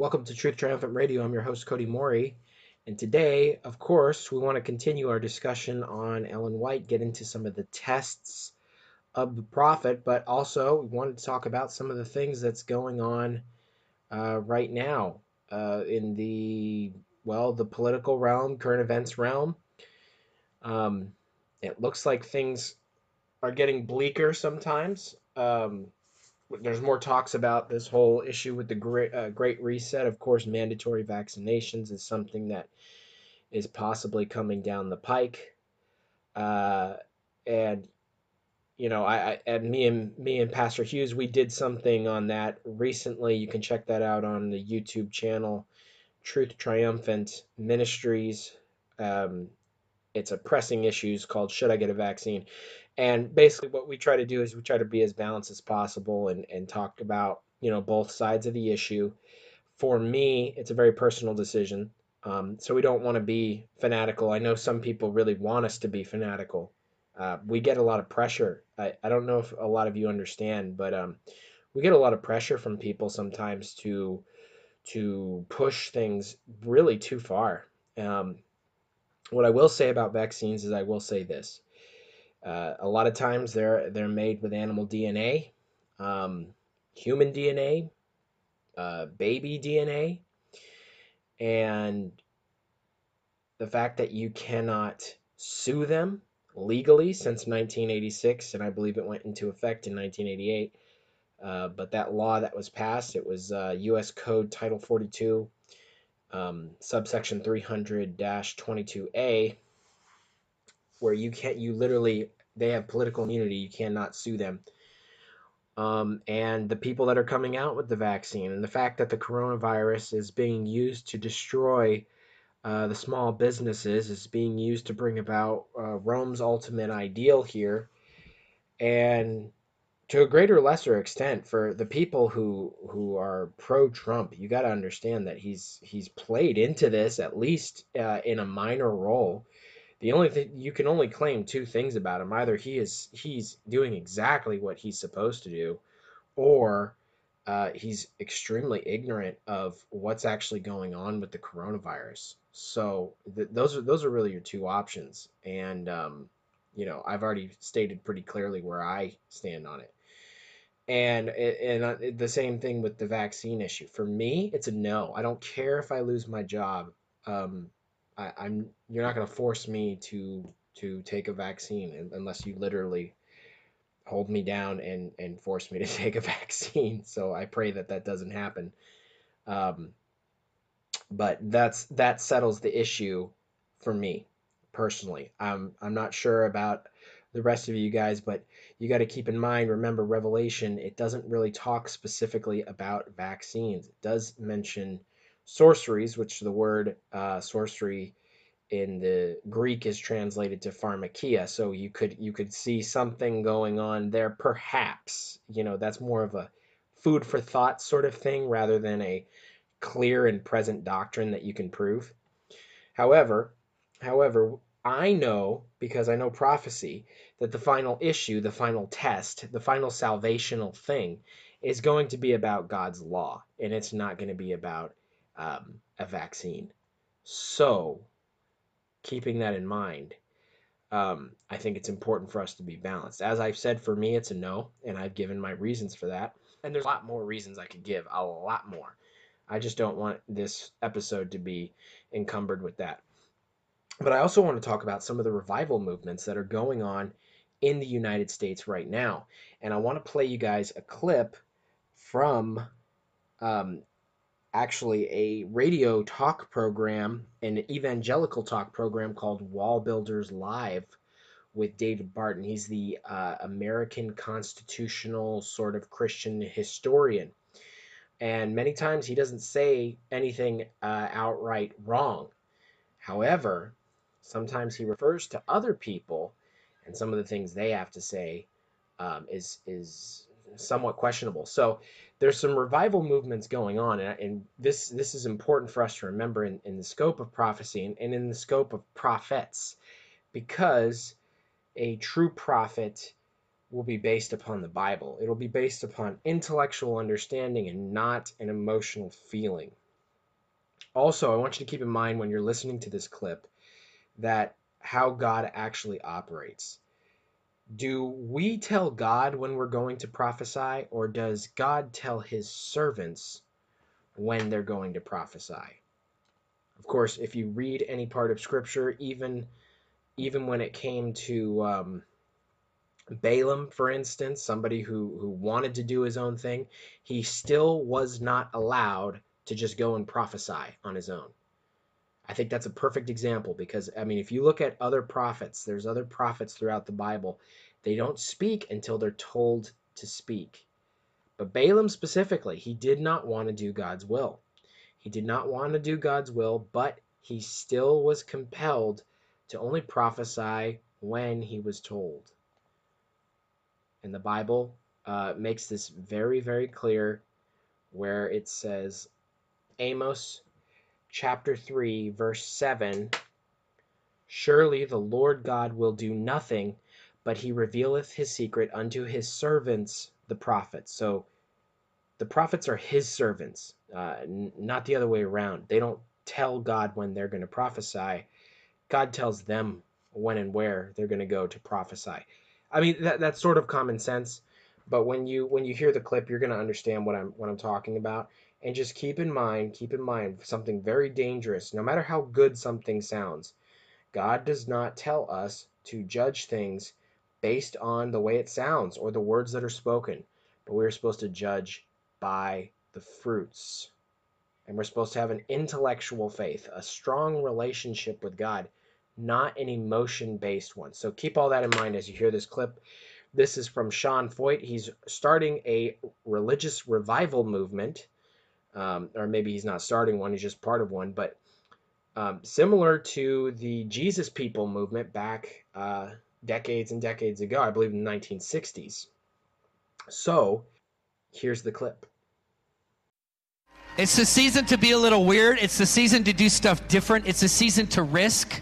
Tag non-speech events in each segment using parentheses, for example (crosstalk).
Welcome to Truth Triumphant Radio. I'm your host, Cody Mori. And today, of course, we want to continue our discussion on Ellen White, get into some of the tests of the prophet, but also we wanted to talk about some of the things that's going on uh, right now uh, in the, well, the political realm, current events realm. Um, it looks like things are getting bleaker sometimes. Um, there's more talks about this whole issue with the great, uh, great reset. Of course, mandatory vaccinations is something that is possibly coming down the pike. Uh, and you know, I, I, and me and me and Pastor Hughes, we did something on that recently. You can check that out on the YouTube channel, Truth Triumphant Ministries. Um, it's a pressing issues called "Should I Get a Vaccine?" And basically, what we try to do is we try to be as balanced as possible and, and talk about you know both sides of the issue. For me, it's a very personal decision, um, so we don't want to be fanatical. I know some people really want us to be fanatical. Uh, we get a lot of pressure. I, I don't know if a lot of you understand, but um, we get a lot of pressure from people sometimes to to push things really too far. Um, what I will say about vaccines is I will say this: uh, a lot of times they're they're made with animal DNA, um, human DNA, uh, baby DNA, and the fact that you cannot sue them legally since 1986, and I believe it went into effect in 1988. Uh, but that law that was passed, it was uh, U.S. Code Title 42, um, subsection 300-22A, where you can't, you literally, they have political immunity. You cannot sue them. Um, and the people that are coming out with the vaccine, and the fact that the coronavirus is being used to destroy uh, the small businesses is being used to bring about uh, Rome's ultimate ideal here, and to a greater or lesser extent, for the people who who are pro-Trump, you got to understand that he's he's played into this at least uh, in a minor role. The only thing you can only claim two things about him: either he is he's doing exactly what he's supposed to do, or uh, he's extremely ignorant of what's actually going on with the coronavirus. So th- those are those are really your two options, and um, you know I've already stated pretty clearly where I stand on it. And and uh, the same thing with the vaccine issue. For me, it's a no. I don't care if I lose my job. Um, I, I'm you're not going to force me to to take a vaccine unless you literally hold me down and and force me to (laughs) take a vaccine. So I pray that that doesn't happen. Um, but that's that settles the issue for me personally. I'm I'm not sure about the rest of you guys, but you got to keep in mind. Remember, Revelation it doesn't really talk specifically about vaccines. It does mention sorceries, which the word uh, sorcery in the Greek is translated to pharmakia. So you could you could see something going on there, perhaps. You know, that's more of a food for thought sort of thing rather than a clear and present doctrine that you can prove. However, however, I know because I know prophecy that the final issue, the final test, the final salvational thing is going to be about God's law, and it's not going to be about um, a vaccine. So keeping that in mind, um, I think it's important for us to be balanced. As I've said, for me, it's a no, and I've given my reasons for that. And there's a lot more reasons I could give, a lot more. I just don't want this episode to be encumbered with that. But I also want to talk about some of the revival movements that are going on in the United States right now. And I want to play you guys a clip from um, actually a radio talk program, an evangelical talk program called Wall Builders Live with David Barton. He's the uh, American constitutional sort of Christian historian. And many times he doesn't say anything uh, outright wrong. However, sometimes he refers to other people, and some of the things they have to say um, is is somewhat questionable. So there's some revival movements going on, and, and this this is important for us to remember in, in the scope of prophecy and, and in the scope of prophets, because a true prophet will be based upon the Bible. It'll be based upon intellectual understanding and not an emotional feeling. also, I want you to keep in mind when you're listening to this clip that how God actually operates. Do we tell God when we're going to prophesy, or does God tell his servants when they're going to prophesy? Of course, if you read any part of scripture, even even when it came to um, Balaam, for instance, somebody who, who wanted to do his own thing, he still was not allowed to just go and prophesy on his own. I think that's a perfect example because, I mean, if you look at other prophets, there's other prophets throughout the Bible, they don't speak until they're told to speak. But Balaam specifically, he did not want to do God's will. He did not want to do God's will, but he still was compelled to only prophesy when he was told. And the Bible uh, makes this very, very clear where it says, Amos chapter 3, verse 7 Surely the Lord God will do nothing, but he revealeth his secret unto his servants, the prophets. So the prophets are his servants, uh, not the other way around. They don't tell God when they're going to prophesy, God tells them when and where they're going to go to prophesy. I mean, that, that's sort of common sense. But when you when you hear the clip, you're going to understand what I'm what I'm talking about. And just keep in mind, keep in mind something very dangerous. No matter how good something sounds, God does not tell us to judge things based on the way it sounds or the words that are spoken, but we're supposed to judge by the fruits. And we're supposed to have an intellectual faith, a strong relationship with God, not an emotion based one. So keep all that in mind as you hear this clip. This is from Sean Feucht. He's starting a religious revival movement um, or maybe he's not starting one, he's just part of one, but um, similar to the Jesus People movement back uh, decades and decades ago, I believe in the 1960s. So here's the clip. It's the season to be a little weird. It's the season to do stuff different. It's the season to risk.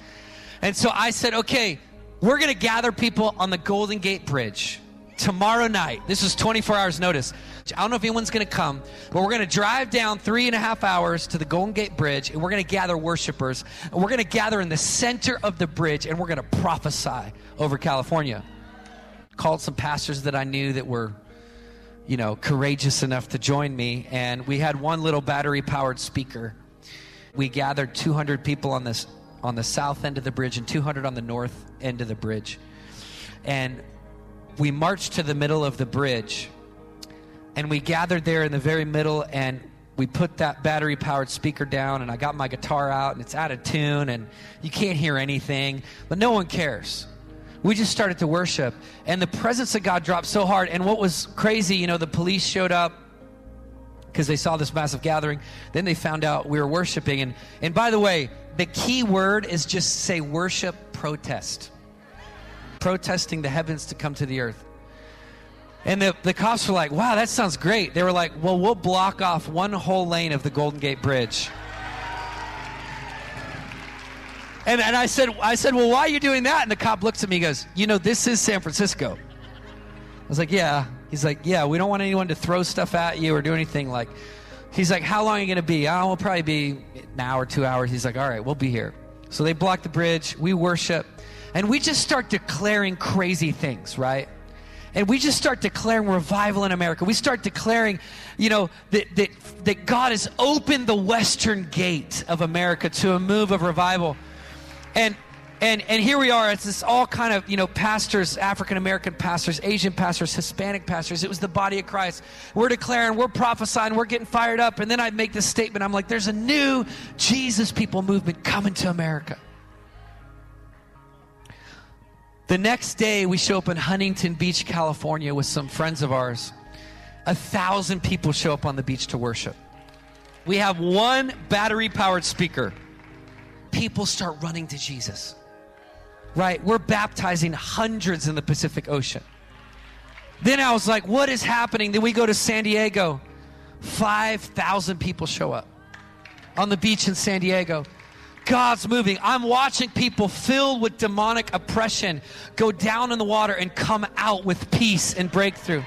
And so I said, okay, we're going to gather people on the Golden Gate Bridge tomorrow night. This is 24 hours notice. I don't know if anyone's going to come, but we're going to drive down three and a half hours to the Golden Gate Bridge and we're going to gather worshipers. And we're going to gather in the center of the bridge and we're going to prophesy over California. Called some pastors that I knew that were, you know, courageous enough to join me. And we had one little battery powered speaker. We gathered 200 people on this on the south end of the bridge and 200 on the north end of the bridge. And we marched to the middle of the bridge and we gathered there in the very middle and we put that battery powered speaker down and I got my guitar out and it's out of tune and you can't hear anything, but no one cares. We just started to worship and the presence of God dropped so hard. And what was crazy, you know, the police showed up because they saw this massive gathering. Then they found out we were worshiping. And, and by the way, the key word is just say worship protest protesting the heavens to come to the earth. And the, the cops were like, wow, that sounds great. They were like, well, we'll block off one whole lane of the Golden Gate Bridge. And, and I said, I said, well, why are you doing that? And the cop looks at me and goes, you know, this is San Francisco. I was like, yeah. He's like, yeah, we don't want anyone to throw stuff at you or do anything like. He's like, how long are you going to be? Oh, we'll probably be an hour, two hours. He's like, all right, we'll be here. So they block the bridge. We worship. And we just start declaring crazy things, right? And we just start declaring revival in America. We start declaring, you know, that, that, that God has opened the western gate of America to a move of revival. And and and here we are. It's this all kind of you know pastors, African American pastors, Asian pastors, Hispanic pastors. It was the body of Christ. We're declaring, we're prophesying, we're getting fired up. And then I make this statement. I'm like, there's a new Jesus people movement coming to America. The next day, we show up in Huntington Beach, California with some friends of ours. A thousand people show up on the beach to worship. We have one battery powered speaker. People start running to Jesus. Right? We're baptizing hundreds in the Pacific Ocean. Then I was like, what is happening? Then we go to San Diego. 5,000 people show up on the beach in San Diego. God's moving. I'm watching people filled with demonic oppression go down in the water and come out with peace and breakthrough.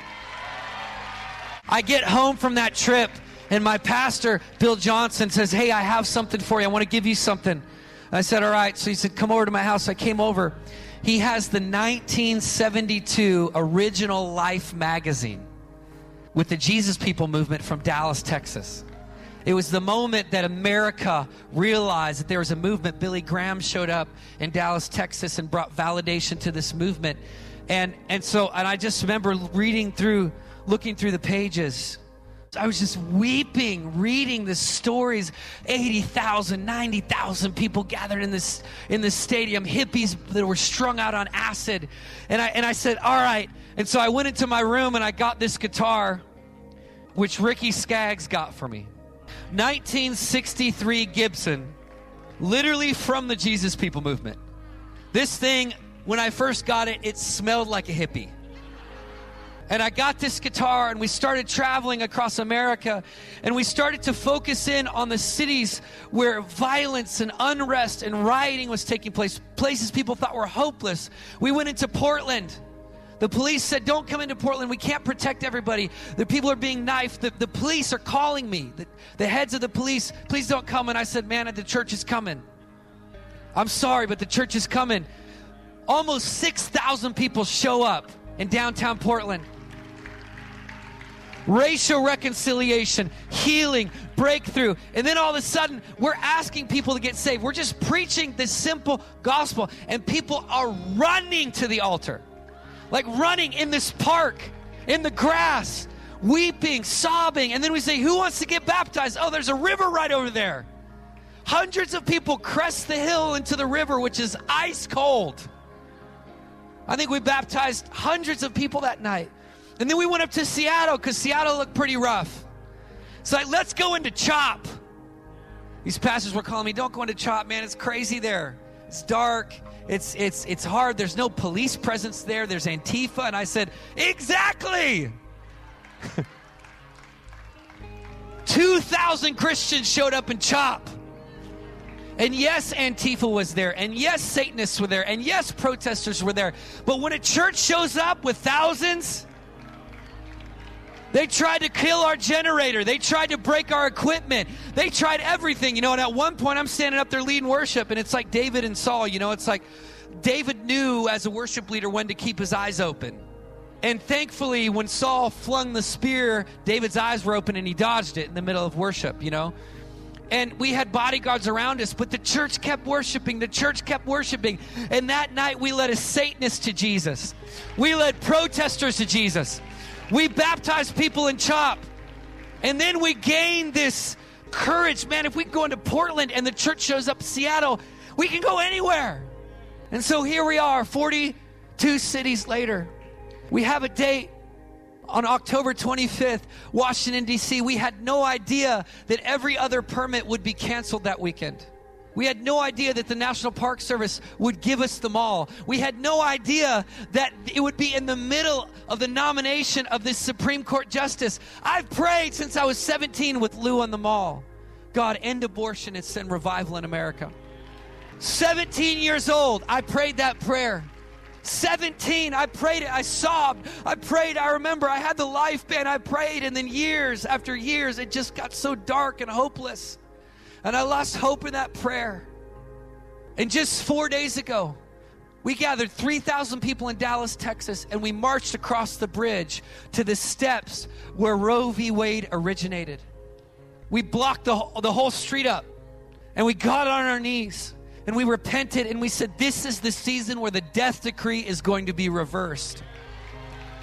I get home from that trip And my pastor, Bill Johnson, says, Hey, I have something for you. I want to give you something. I said, All right. So he said, Come over to my house. I came over. He has the 1972 original Life magazine with the Jesus People movement from Dallas, Texas. It was the moment that America realized that there was a movement. Billy Graham showed up in Dallas, Texas, and brought validation to this movement. And, and so, and I just remember reading through, looking through the pages. I was just weeping, reading the stories. 80,000, 90,000 people gathered in this, in this stadium, hippies that were strung out on acid. And I, and I said, All right. And so I went into my room and I got this guitar, which Ricky Skaggs got for me. 1963 Gibson, literally from the Jesus People movement. This thing, when I first got it, it smelled like a hippie. And I got this guitar and we started traveling across America and we started to focus in on the cities where violence and unrest and rioting was taking place, places people thought were hopeless. We went into Portland the police said, Don't come into Portland. We can't protect everybody. The people are being knifed. The, the police are calling me. The, the heads of the police, please don't come. And I said, Man, the church is coming. I'm sorry, but the church is coming. Almost 6,000 people show up in downtown Portland. Racial reconciliation, healing, breakthrough. And then all of a sudden, we're asking people to get saved. We're just preaching this simple gospel, and people are running to the altar like running in this park, in the grass, weeping, sobbing. And then we say, Who wants to get baptized? Oh, there's a river right over there. Hundreds of people crest the hill into the river, which is ice cold. I think we baptized hundreds of people that night. And then we went up to Seattle because Seattle looked pretty rough. So like, let's go into Chop. These pastors were calling me, don't go into Chop, man. It's crazy there. It's dark. It's it's it's hard. There's no police presence there. There's Antifa, and I said, exactly. (laughs) Two thousand Christians showed up in Chop. And yes, Antifa was there. And yes, Satanists were there. And yes, protesters were there. But when a church shows up with thousands, they tried to kill our generator. They tried to break our equipment. They tried everything, you know. And at one point, I'm standing up there leading worship, and it's like David and Saul, you know. It's like David knew as a worship leader when to keep his eyes open. And thankfully, when Saul flung the spear, David's eyes were open and he dodged it in the middle of worship, you know. And we had bodyguards around us, but the church kept worshiping. The church kept worshiping. And that night, we led a Satanist to Jesus. We led protesters to Jesus. We baptize people in CHOP. And then we gain this courage. Man, if we go into Portland and the church shows up Seattle, we can go anywhere. And so here we are, 42 cities later. We have a date on October 25th, Washington, D.C. We had no idea that every other permit would be canceled that weekend. We had no idea that the National Park Service would give us the mall. We had no idea that it would be in the middle of the nomination of this Supreme Court justice. I've prayed since I was 17 with Lou on the mall. God, end abortion and send revival in America. 17 years old, I prayed that prayer. 17, I prayed it. I sobbed. I prayed. I remember I had the life band. I prayed, and then years after years, it just got so dark and hopeless. And I lost hope in that prayer. And just four days ago, we gathered 3,000 people in Dallas, Texas, and we marched across the bridge to the steps where Roe v. Wade originated. We blocked the, the whole street up and we got on our knees and we repented and we said, This is the season where the death decree is going to be reversed.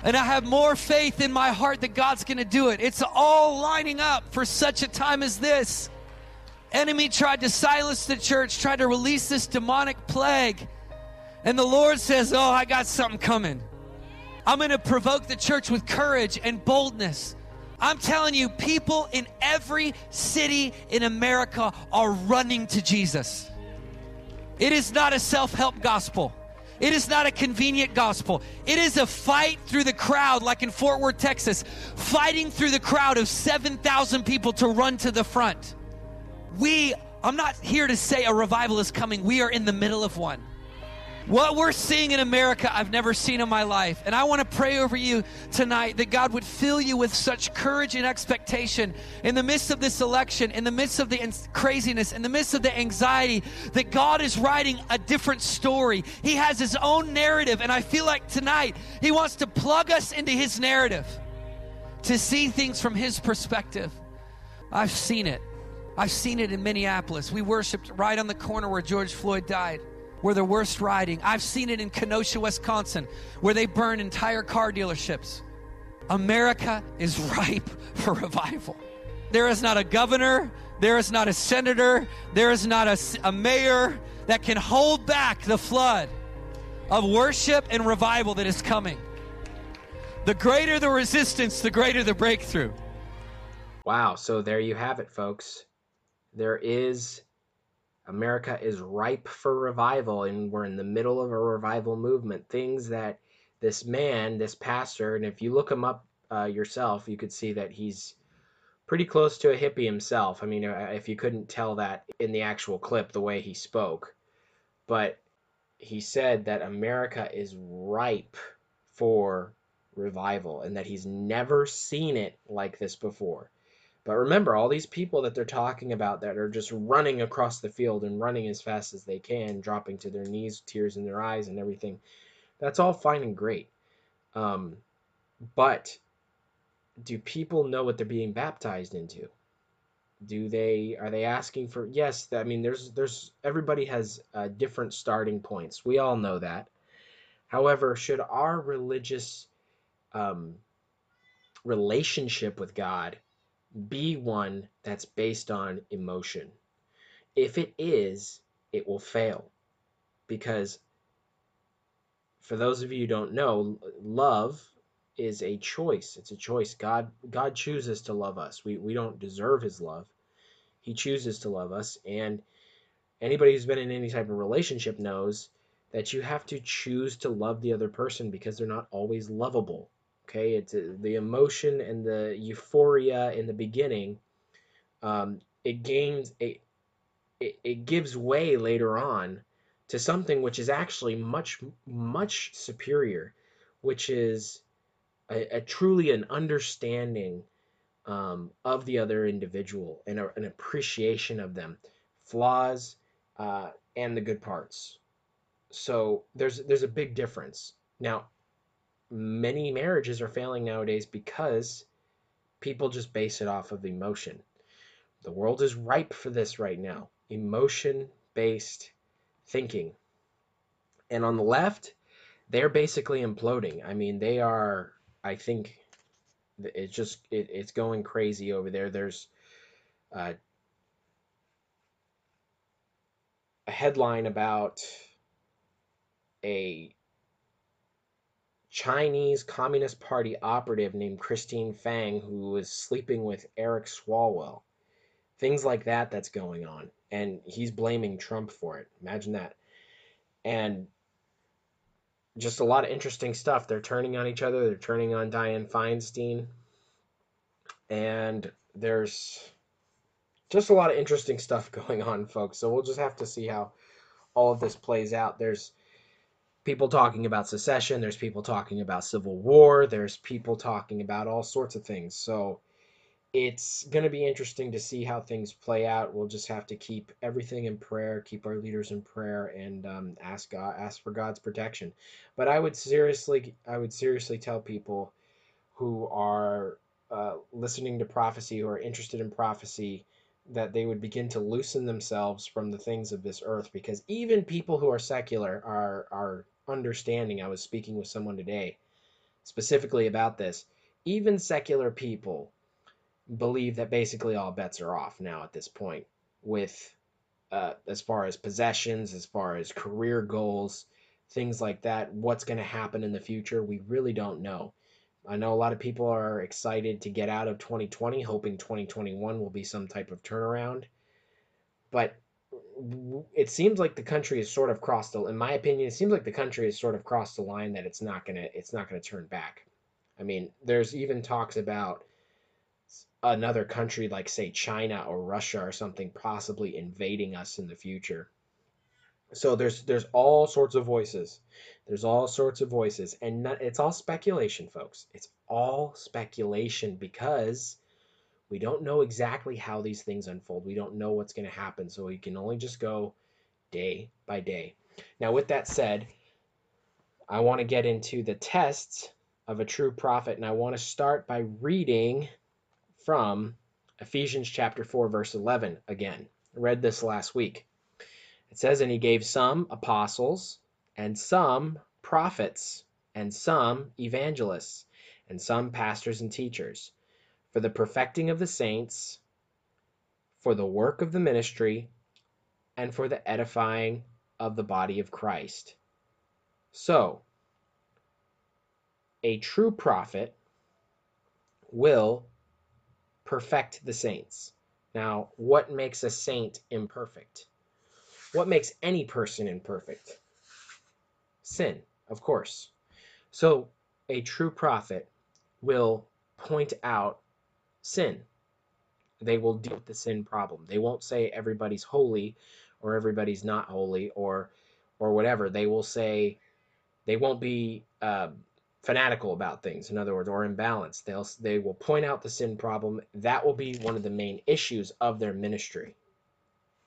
And I have more faith in my heart that God's going to do it. It's all lining up for such a time as this enemy tried to silence the church, tried to release this demonic plague. And the Lord says, Oh, I got something coming. I'm going to provoke the church with courage and boldness. I'm telling you, people in every city in America are running to Jesus. It is not a self help gospel. It is not a convenient gospel. It is a fight through the crowd, like in Fort Worth, Texas, fighting through the crowd of 7,000 people to run to the front. We, I'm not here to say a revival is coming. We are in the middle of one. What we're seeing in America, I've never seen in my life. And I want to pray over you tonight that God would fill you with such courage and expectation in the midst of this election, in the midst of the craziness, in the midst of the anxiety, that God is writing a different story. He has His own narrative. And I feel like tonight He wants to plug us into His narrative to see things from His perspective. I've seen it. I've seen it in Minneapolis. We worshiped right on the corner where George Floyd died where the worst riding. I've seen it in Kenosha, Wisconsin, where they burn entire car dealerships. America is ripe (laughs) for revival. There is not a governor, there is not a senator, there is not a, a mayor that can hold back the flood of worship and revival that is coming. The greater the resistance, the greater the breakthrough. Wow, so there you have it, folks. There is America is ripe for revival, and we're in the middle of a revival movement. Things that this man, this pastor, and if you look him up uh, yourself, you could see that he's pretty close to a hippie himself. I mean, uh, if you couldn't tell that in the actual clip, the way he spoke, but he said that America is ripe for revival and that he's never seen it like this before. But remember, all these people that they're talking about that are just running across the field and running as fast as they can, dropping to their knees, tears in their eyes, and everything, that's all fine and great. Um, but do people know what they're being baptized into? Do they are they asking for? Yes, I mean, there's there's everybody has uh, different starting points. We all know that. However, should our religious um, relationship with God be one that's based on emotion. If it is, it will fail. Because for those of you who don't know, love is a choice. It's a choice. God God chooses to love us. We we don't deserve his love. He chooses to love us and anybody who's been in any type of relationship knows that you have to choose to love the other person because they're not always lovable. Okay, it's uh, the emotion and the euphoria in the beginning. Um, it gains it, it it gives way later on to something which is actually much much superior, which is a, a truly an understanding um, of the other individual and a, an appreciation of them, flaws uh, and the good parts. So there's there's a big difference. Now many marriages are failing nowadays because people just base it off of emotion. The world is ripe for this right now emotion based thinking. And on the left, they're basically imploding. I mean, they are, I think, it's just, it, it's going crazy over there. There's uh, a headline about a Chinese Communist Party operative named Christine Fang who was sleeping with Eric Swalwell. Things like that that's going on. And he's blaming Trump for it. Imagine that. And just a lot of interesting stuff. They're turning on each other. They're turning on Dianne Feinstein. And there's just a lot of interesting stuff (laughs) going on, folks. So we'll just have to see how all of this plays out. There's people talking about secession, there's people talking about civil war, there's people talking about all sorts of things. So it's going to be interesting to see how things play out. We'll just have to keep everything in prayer, keep our leaders in prayer, and um, ask God, ask for God's protection. But I would seriously, I would seriously tell people who are uh, listening to prophecy, who are interested in prophecy, that they would begin to loosen themselves from the things of this earth, because even people who are secular are are understanding. I was speaking with someone today specifically about this. Even secular people believe that basically all bets are off now at this point with uh, as far as possessions, as far as career goals, things like that. What's going to happen in the future? We really don't know. I know a lot of people are excited to get out of 2020, hoping 2021 will be some type of turnaround. But it seems like the country has sort of crossed the in my opinion it seems like the country has sort of crossed the line that it's not gonna it's not gonna turn back i mean there's even talks about another country like say china or russia or something possibly invading us in the future So there's there's all sorts of voices. There's all sorts of voices, and not, it's all speculation, folks. It's all speculation because we don't know exactly how these things unfold. We don't know what's going to happen, so we can only just go day by day. Now, with that said, I want to get into the tests of a true prophet, and I want to start by reading from Ephesians chapter 4, verse 11 again. I read this last week. It says, And he gave some apostles, and some prophets, and some evangelists, and some pastors and teachers, for the perfecting of the saints, for the work of the ministry, and for the edifying of the body of Christ. So, a true prophet will perfect the saints. Now, what makes a saint imperfect? What makes any person imperfect? Sin, of course. So, a true prophet will point out sin. They will deal with the sin problem. They won't say everybody's holy or everybody's not holy or or whatever. They will say they won't be uh, fanatical about things. In other words, or imbalanced. They'll they will point out the sin problem. That will be one of the main issues of their ministry.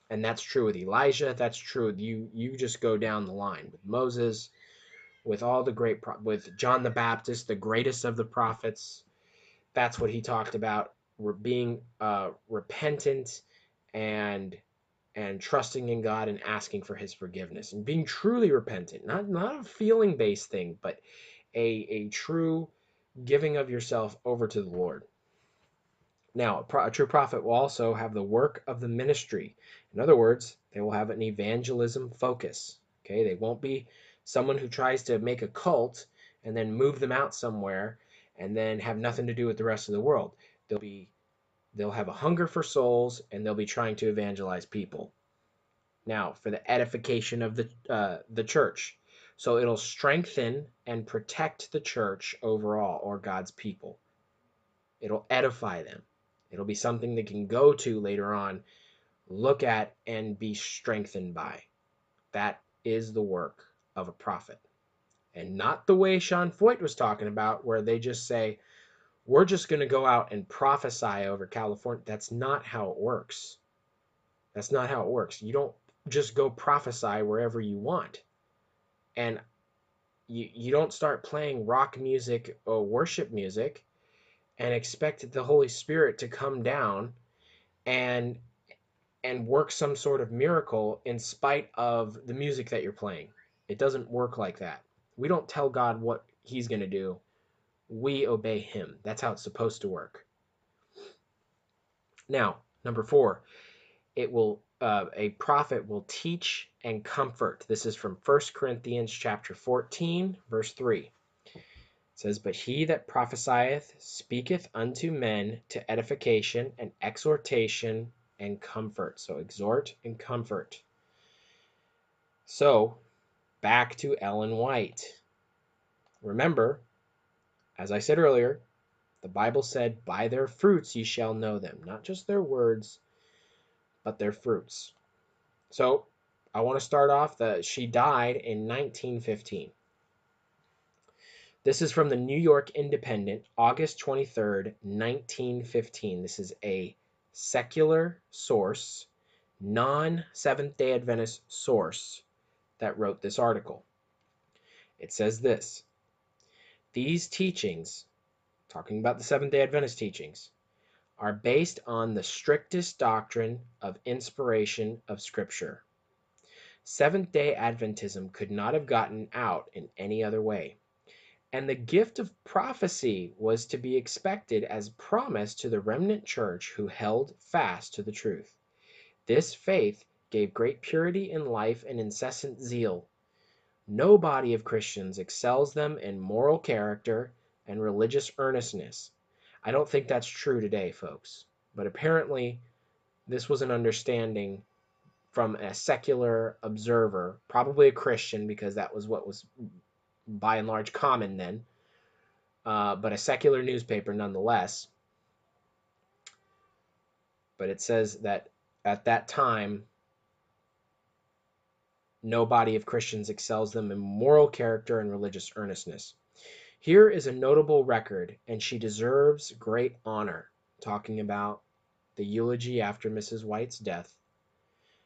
And that's true with Elijah. That's true with you. You just go down the line with Moses, with all the great, with John the Baptist, the greatest of the prophets. That's what he talked about. Being uh, repentant and and trusting in God and asking for His forgiveness and being truly repentant, not not a feeling based thing, but a a true giving of yourself over to the Lord. Now, a, a true prophet will also have the work of the ministry. In other words, they will have an evangelism focus. Okay, they won't be someone who tries to make a cult and then move them out somewhere and then have nothing to do with the rest of the world. They'll be they'll have a hunger for souls and they'll be trying to evangelize people. Now, for the edification of the uh, the church, so it'll strengthen and protect the church overall or God's people. It'll edify them. It'll be something they can go to later on, look at, and be strengthened by. That is the work of a prophet. And not the way Sean Feucht was talking about, where they just say, we're just going to go out and prophesy over California. That's not how it works. That's not how it works. You don't just go prophesy wherever you want. And you, you don't start playing rock music or worship music and expect the Holy Spirit to come down and and work some sort of miracle in spite of the music that you're playing. It doesn't work like that. We don't tell God what he's going to do we obey him. That's how it's supposed to work. Now, number four, it will uh, a prophet will teach and comfort. This is from 1 Corinthians chapter 14, verse 3. It says, But he that prophesieth speaketh unto men to edification and exhortation and comfort. So exhort and comfort. So back to Ellen White. Remember, as I said earlier, the Bible said, By their fruits ye shall know them. Not just their words, but their fruits. So I want to start off that she died in 1915. This is from the New York Independent, August 23rd, 1915. This is a secular source, non Seventh day Adventist source that wrote this article. It says this these teachings, talking about the Seventh day Adventist teachings, are based on the strictest doctrine of inspiration of Scripture. Seventh day Adventism could not have gotten out in any other way. And the gift of prophecy was to be expected as promised to the remnant church who held fast to the truth. This faith gave great purity in life and incessant zeal. No body of Christians excels them in moral character and religious earnestness. I don't think that's true today, folks. But apparently, this was an understanding from a secular observer, probably a Christian, because that was what was by and large common then, uh, but a secular newspaper nonetheless. But it says that at that time, no body of Christians excels them in moral character and religious earnestness. Here is a notable record, and she deserves great honor. Talking about the eulogy after Mrs. White's death.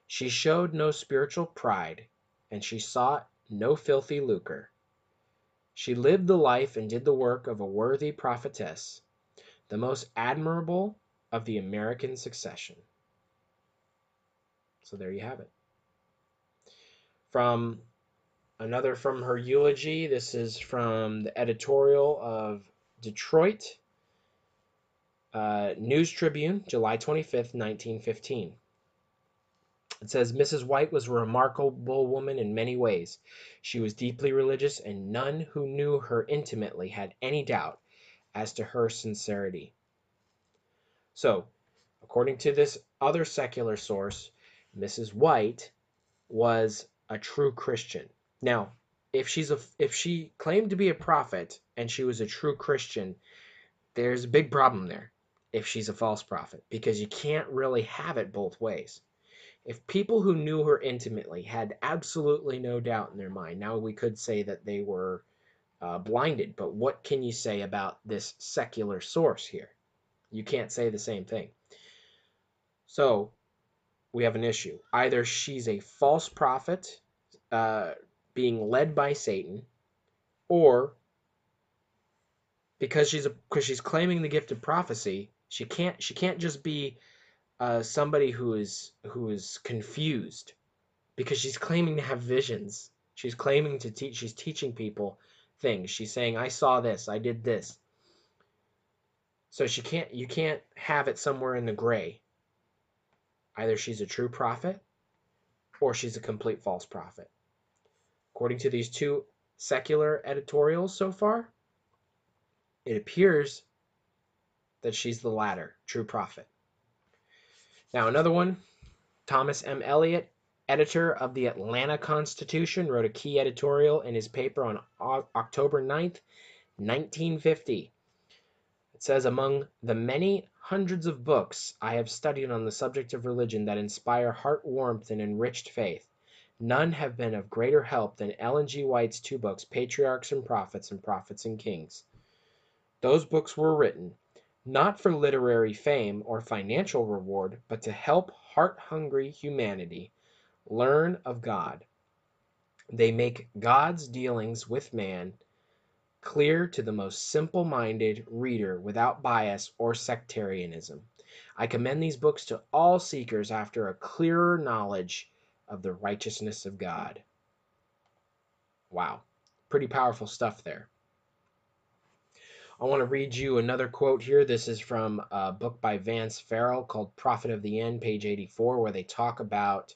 She showed no spiritual pride, and she sought no filthy lucre. She lived the life and did the work of a worthy prophetess, the most admirable of the American succession. So there you have it. From another from her eulogy, this is from the editorial of Detroit uh, News Tribune, July 25th, 1915. It says Mrs. White was a remarkable woman in many ways. She was deeply religious, and none who knew her intimately had any doubt as to her sincerity. So, according to this other secular source, Mrs. White was a true Christian. Now, if she's a if she claimed to be a prophet and she was a true Christian, there's a big problem there if she's a false prophet because you can't really have it both ways. If people who knew her intimately had absolutely no doubt in their mind, now we could say that they were uh, blinded, but what can you say about this secular source here? You can't say the same thing. So we have an issue. Either she's a false prophet uh, being led by Satan, or because she's because she's claiming the gift of prophecy, she can't she can't just be uh, somebody who is who is confused because she's claiming to have visions. She's claiming to teach. She's teaching people things. She's saying, "I saw this. I did this." So she can't. You can't have it somewhere in the gray. Either she's a true prophet, or she's a complete false prophet. According to these two secular editorials so far, it appears that she's the latter, true prophet. Now, another one Thomas M. Elliott, editor of the Atlanta Constitution, wrote a key editorial in his paper on October 9th, 1950. It says, Among the many hundreds of books I have studied on the subject of religion that inspire heart warmth and enriched faith, none have been of greater help than Ellen G. White's two books, Patriarchs and Prophets and Prophets and Kings. Those books were written not for literary fame or financial reward, but to help heart hungry humanity learn of God. They make God's dealings with man clear to the most simple minded reader without bias or sectarianism. I commend these books to all seekers after a clearer knowledge of the righteousness of God. Wow, pretty powerful stuff there. I want to read you another quote here. This is from a book by Vance Ferrell called Prophet of the End, page 84, where they talk about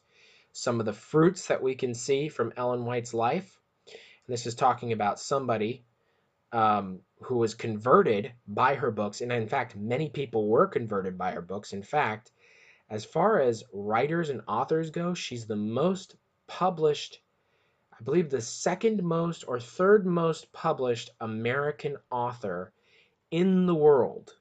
some of the fruits that we can see from Ellen White's life. And this is talking about somebody um, who was converted by her books. And in fact, many people were converted by her books. In fact, as far as writers and authors go, she's the most published I believe the second most or third most published American author in the world.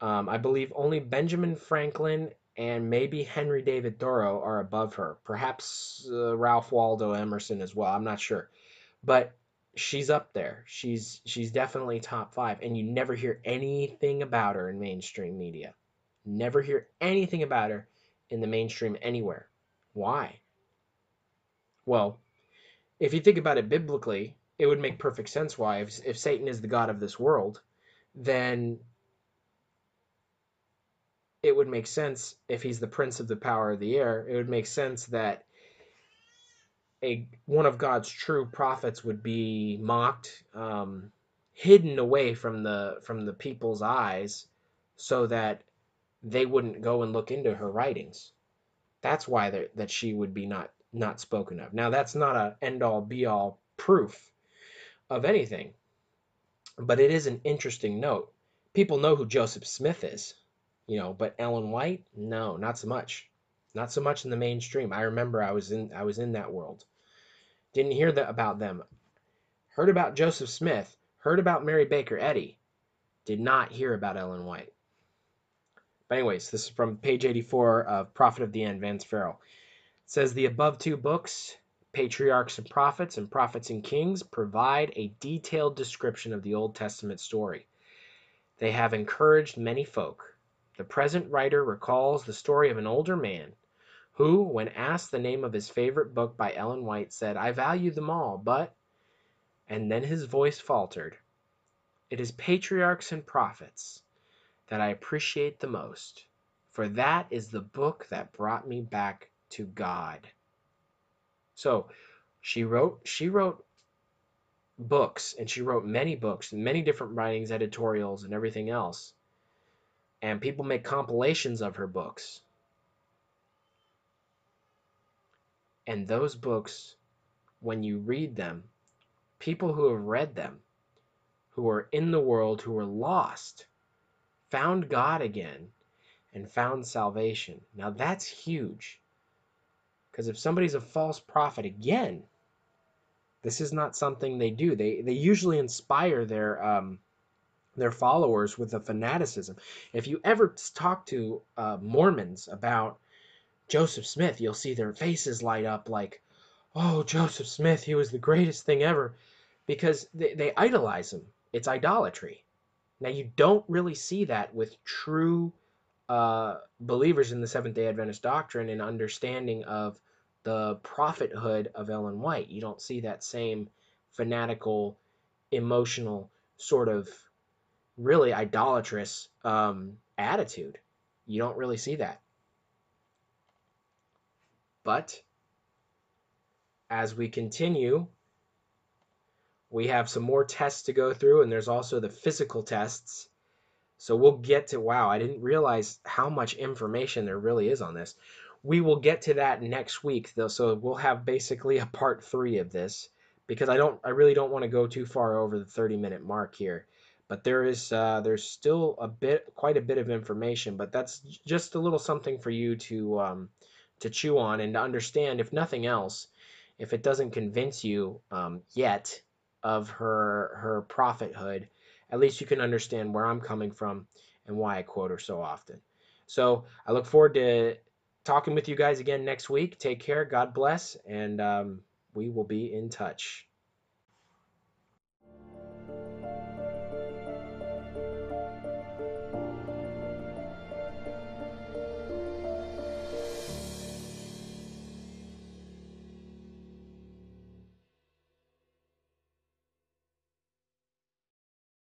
Um, I believe only Benjamin Franklin and maybe Henry David Thoreau are above her. Perhaps uh, Ralph Waldo Emerson as well. I'm not sure, but she's up there. She's she's definitely top five, and you never hear anything about her in mainstream media. Never hear anything about her in the mainstream anywhere. Why? Well, if you think about it biblically, it would make perfect sense why if, if Satan is the god of this world, then it would make sense if he's the prince of the power of the air, it would make sense that a one of God's true prophets would be mocked, um, hidden away from the from the people's eyes, so that they wouldn't go and look into her writings. That's why that she would be not not spoken of. Now, that's not a end all be all proof of anything, but it is an interesting note. People know who Joseph Smith is, you know, but Ellen White, no, not so much. Not so much in the mainstream. I remember I was in I was in that world. Didn't hear that about them. Heard about Joseph Smith, heard about Mary Baker Eddy. Did not hear about Ellen White. But anyways, this is from page 84 of Prophet of the End, Vance Ferrell It says the above two books, Patriarchs and Prophets and Prophets and Kings, provide a detailed description of the Old Testament story. They have encouraged many folk. The present writer recalls the story of an older man who, when asked the name of his favorite book by Ellen White, said, I value them all, but. And then his voice faltered. It is Patriarchs and Prophets that I appreciate the most, for that is the book that brought me back to God. So she wrote she wrote books and she wrote many books, many different writings, editorials and everything else. And people make compilations of her books. And those books when you read them, people who have read them, who are in the world, who are lost, found God again and found salvation. Now that's huge. Because if somebody's a false prophet, again, this is not something they do. They they usually inspire their um, their followers with a fanaticism. If you ever talk to uh, Mormons about Joseph Smith, you'll see their faces light up like, "Oh, Joseph Smith, he was the greatest thing ever," because they, they idolize him. It's idolatry. Now you don't really see that with true uh, believers in the Seventh Day Adventist doctrine and understanding of the prophethood of Ellen White. You don't see that same fanatical, emotional, sort of really idolatrous um, attitude. You don't really see that. But as we continue, we have some more tests to go through, and there's also the physical tests. So we'll get to wow, I didn't realize how much information there really is on this we will get to that next week though so we'll have basically a part three of this because i don't i really don't want to go too far over the 30 minute mark here but there is uh, there's still a bit quite a bit of information but that's just a little something for you to um, to chew on and to understand if nothing else if it doesn't convince you um, yet of her her prophethood at least you can understand where i'm coming from and why i quote her so often so i look forward to talking with you guys again next week. Take care. God bless. And um, we will be in touch.